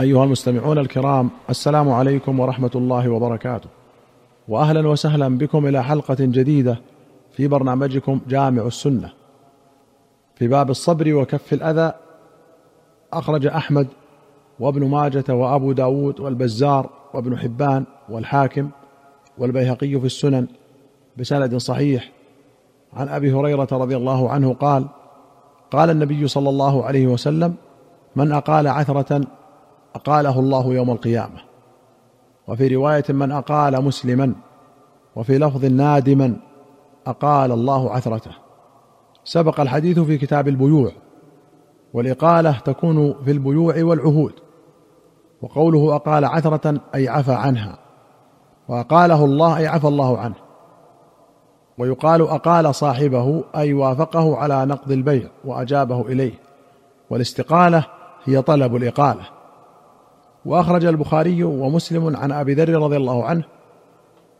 أيها المستمعون الكرام السلام عليكم ورحمة الله وبركاته. واهلا وسهلا بكم إلى حلقة جديدة في برنامجكم جامع السنة. في باب الصبر وكف الأذى أخرج أحمد وابن ماجة وأبو داود والبزار وابن حبان والحاكم والبيهقي في السنن بسند صحيح. عن أبي هريرة رضي الله عنه قال قال النبي صلى الله عليه وسلم من أقال عثرة أقاله الله يوم القيامة. وفي رواية من أقال مسلما وفي لفظ نادما أقال الله عثرته. سبق الحديث في كتاب البيوع والإقالة تكون في البيوع والعهود. وقوله أقال عثرة أي عفى عنها وأقاله الله أي عفى الله عنه. ويقال أقال صاحبه أي وافقه على نقض البيع وأجابه إليه. والاستقالة هي طلب الإقالة. وأخرج البخاري ومسلم عن أبي ذر رضي الله عنه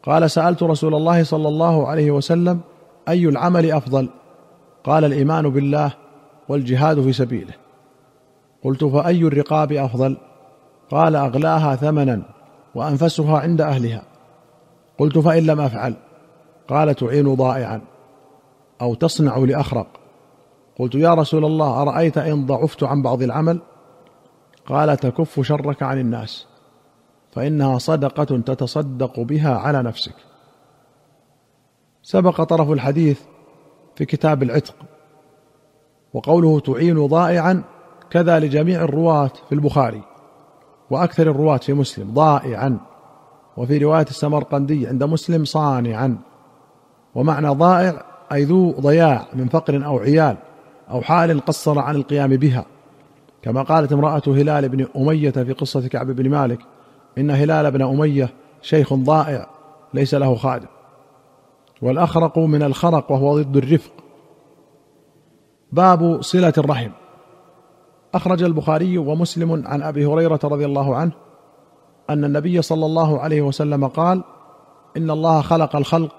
قال سألت رسول الله صلى الله عليه وسلم أي العمل أفضل؟ قال الإيمان بالله والجهاد في سبيله. قلت فأي الرقاب أفضل؟ قال أغلاها ثمنا وأنفسها عند أهلها. قلت فإن لم أفعل؟ قال تعين ضائعا. أو تصنع لأخرق. قلت يا رسول الله أرأيت إن ضعفت عن بعض العمل؟ قال تكف شرك عن الناس فإنها صدقة تتصدق بها على نفسك. سبق طرف الحديث في كتاب العتق وقوله تعين ضائعا كذا لجميع الرواة في البخاري وأكثر الرواة في مسلم ضائعا وفي رواية السمرقندي عند مسلم صانعا ومعنى ضائع أي ذو ضياع من فقر أو عيال أو حال قصر عن القيام بها. كما قالت امرأة هلال بن أمية في قصة كعب بن مالك إن هلال بن أمية شيخ ضائع ليس له خادم. والأخرق من الخرق وهو ضد الرفق. باب صلة الرحم. أخرج البخاري ومسلم عن أبي هريرة رضي الله عنه أن النبي صلى الله عليه وسلم قال إن الله خلق الخلق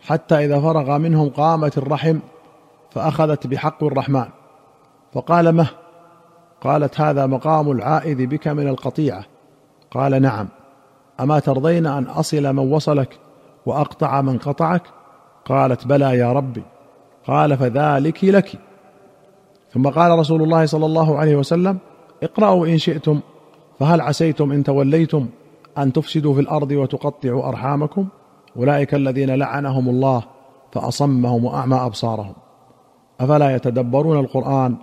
حتى إذا فرغ منهم قامت الرحم فأخذت بحق الرحمن. فقال مه قالت هذا مقام العائذ بك من القطيعة. قال نعم. أما ترضين أن أصل من وصلك وأقطع من قطعك؟ قالت بلى يا ربي. قال فذلك لك. ثم قال رسول الله صلى الله عليه وسلم اقرأوا إن شئتم فهل عسيتم إن توليتم أن تفسدوا في الأرض وتقطعوا أرحامكم؟ أولئك الذين لعنهم الله فأصمهم وأعمى أبصارهم. أفلا يتدبرون القرآن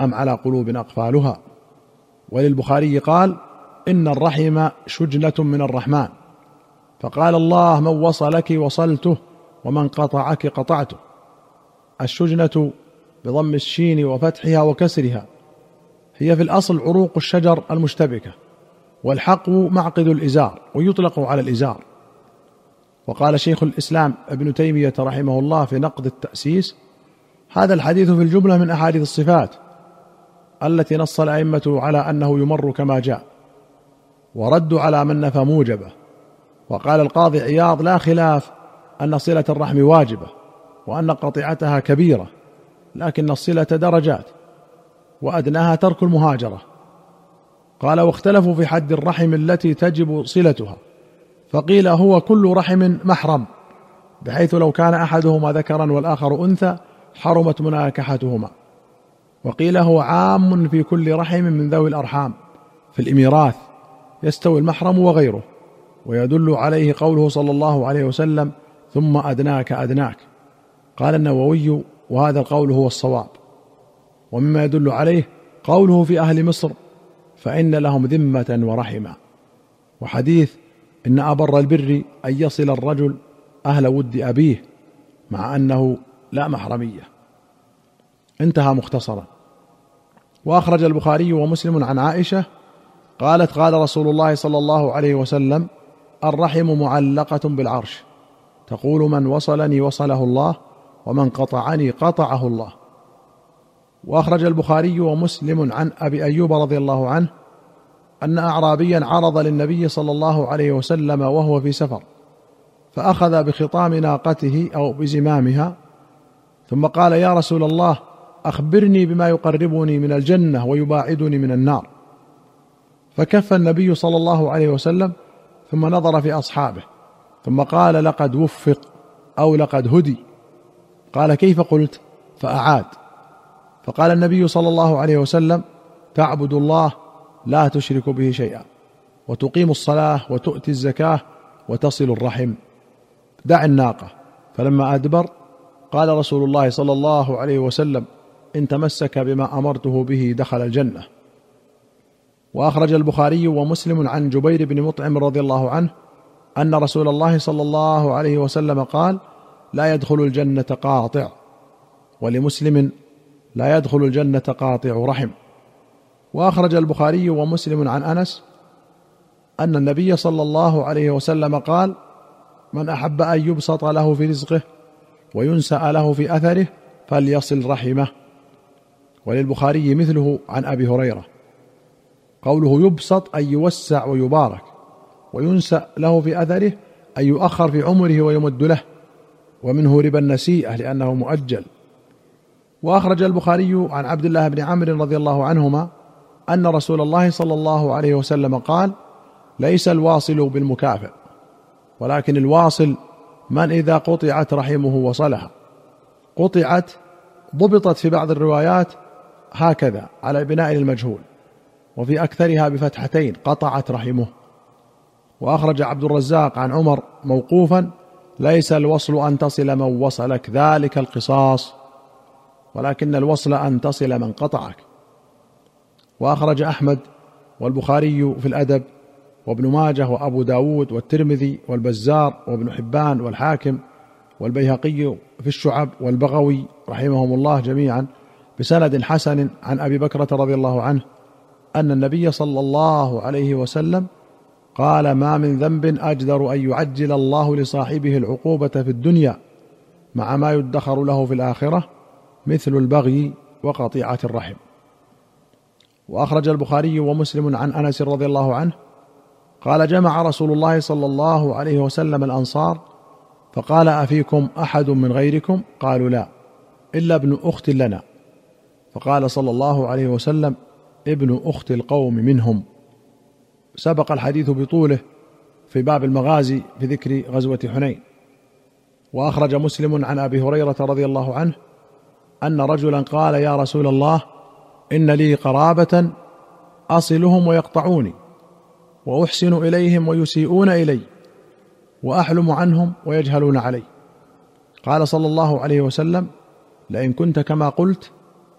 أم على قلوب أقفالها؟ وللبخاري قال إن الرحم شجنه من الرحمن. فقال الله من وصلك وصلته ومن قطعك قطعته. الشجنه بضم الشين وفتحها وكسرها. هي في الأصل عروق الشجر المشتبكة والحقو معقد الإزار ويطلق على الإزار. وقال شيخ الإسلام ابن تيمية رحمه الله في نقد التأسيس هذا الحديث في الجملة من أحاديث الصفات التي نص الأئمة على أنه يمر كما جاء وردوا على من نفى موجبه. وقال القاضي عياض لا خلاف أن صلة الرحم واجبة وأن قطيعتها كبيرة لكن الصلة درجات وأدناها ترك المهاجرة. قال واختلفوا في حد الرحم التي تجب صلتها فقيل هو كل رحم محرم بحيث لو كان أحدهما ذكرا والآخر أنثى حرمت مناكحتهما. وقيل هو عام في كل رحم من ذوي الأرحام. في الميراث يستوي المحرم وغيره ويدل عليه قوله صلى الله عليه وسلم ثم أدناك أدناك قال النووي وهذا القول هو الصواب ومما يدل عليه قوله في أهل مصر فإن لهم ذمة ورحما وحديث إن أبر البر أن يصل الرجل أهل ود أبيه مع أنه لا محرمية انتهى مختصرا. وأخرج البخاري ومسلم عن عائشة قالت قال رسول الله صلى الله عليه وسلم الرحم معلقة بالعرش. تقول من وصلني وصله الله ومن قطعني قطعه الله. وأخرج البخاري ومسلم عن أبي أيوب رضي الله عنه أن اعرابيا عرض للنبي صلى الله عليه وسلم وهو في سفر فأخذ بخطام ناقته أو بزمامها ثم قال يا رسول الله أخبرني بما يقربني من الجنة ويباعدني من النار. فكف النبي صلى الله عليه وسلم ثم نظر في أصحابه ثم قال لقد وفق أو لقد هدي. قال كيف قلت؟ فأعاد. فقال النبي صلى الله عليه وسلم تعبد الله لا تشرك به شيئا وتقيم الصلاة وتؤتي الزكاة وتصل الرحم. دع الناقة. فلما أدبر قال رسول الله صلى الله عليه وسلم إن تمسك بما أمرته به دخل الجنة. وأخرج البخاري ومسلم عن جبير بن مطعم رضي الله عنه أن رسول الله صلى الله عليه وسلم قال لا يدخل الجنة قاطع. ولمسلم لا يدخل الجنة قاطع رحم. وأخرج البخاري ومسلم عن أنس أن النبي صلى الله عليه وسلم قال من أحب أن يبسط له في رزقه وينسأ له في أثره فليصل رحمه. وللبخاري مثله عن أبي هريرة. قوله يبسط أي يوسع ويبارك وينسأ له في أثره أن يؤخر في عمره ويمد له. ومنه ربا النسيئة لأنه مؤجل. وأخرج البخاري عن عبد الله بن عمرو رضي الله عنهما أن رسول الله صلى الله عليه وسلم قال ليس الواصل بالمكافئ ولكن الواصل من إذا قطعت رحمه وصلها. قطعت ضبطت في بعض الروايات هكذا على بناء المجهول وفي أكثرها بفتحتين قطعت رحمه. وأخرج عبد الرزاق عن عمر موقوفا ليس الوصل أن تصل من وصلك ذلك القصاص ولكن الوصل أن تصل من قطعك. وأخرج أحمد والبخاري في الأدب وابن ماجه وأبو داود والترمذي والبزار وابن حبان والحاكم والبيهقي في الشعب والبغوي رحمهم الله جميعا. بسند حسن عن أبي بكرة رضي الله عنه أن النبي صلى الله عليه وسلم قال ما من ذنب أجدر أن يعجل الله لصاحبه العقوبة في الدنيا مع ما يدخر له في الآخرة مثل البغي وقطيعة الرحم. وأخرج البخاري ومسلم عن أنس رضي الله عنه قال جمع رسول الله صلى الله عليه وسلم الأنصار فقال أفيكم أحد من غيركم؟ قالوا لا إلا ابن أخت لنا. فقال صلى الله عليه وسلم ابن أخت القوم منهم. سبق الحديث بطوله في باب المغازي في ذكر غزوة حنين. وأخرج مسلم عن أبي هريرة رضي الله عنه أن رجلا قال يا رسول الله إن لي قرابة أصلهم ويقطعوني وأحسن إليهم ويسيئون إلي وأحلم عنهم ويجهلون علي. قال صلى الله عليه وسلم لئن كنت كما قلت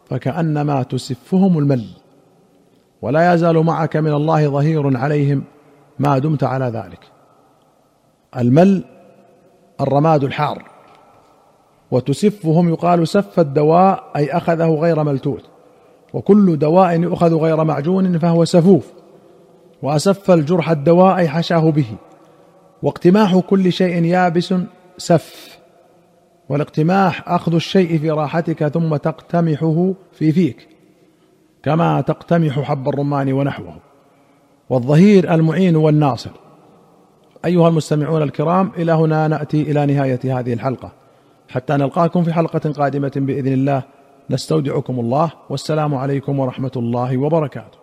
فكأنما تسفهم المل ولا يزال معك من الله ظهير عليهم ما دمت على ذلك. المل الرماد الحار وتسفهم يقال سف الدواء أي أخذه غير ملتوت وكل دواء يؤخذ غير معجون فهو سفوف وأسف الجرح الدواء أي حشاه به واقتماح كل شيء يابس سف. والاقتماح أخذ الشيء في راحتك ثم تقتمحه في فيك كما تقتمح حب الرمان ونحوه. والظهير المعين والناصر. أيها المستمعون الكرام إلى هنا نأتي إلى نهاية هذه الحلقة. حتى نلقاكم في حلقة قادمة بإذن الله. نستودعكم الله. والسلام عليكم ورحمة الله وبركاته.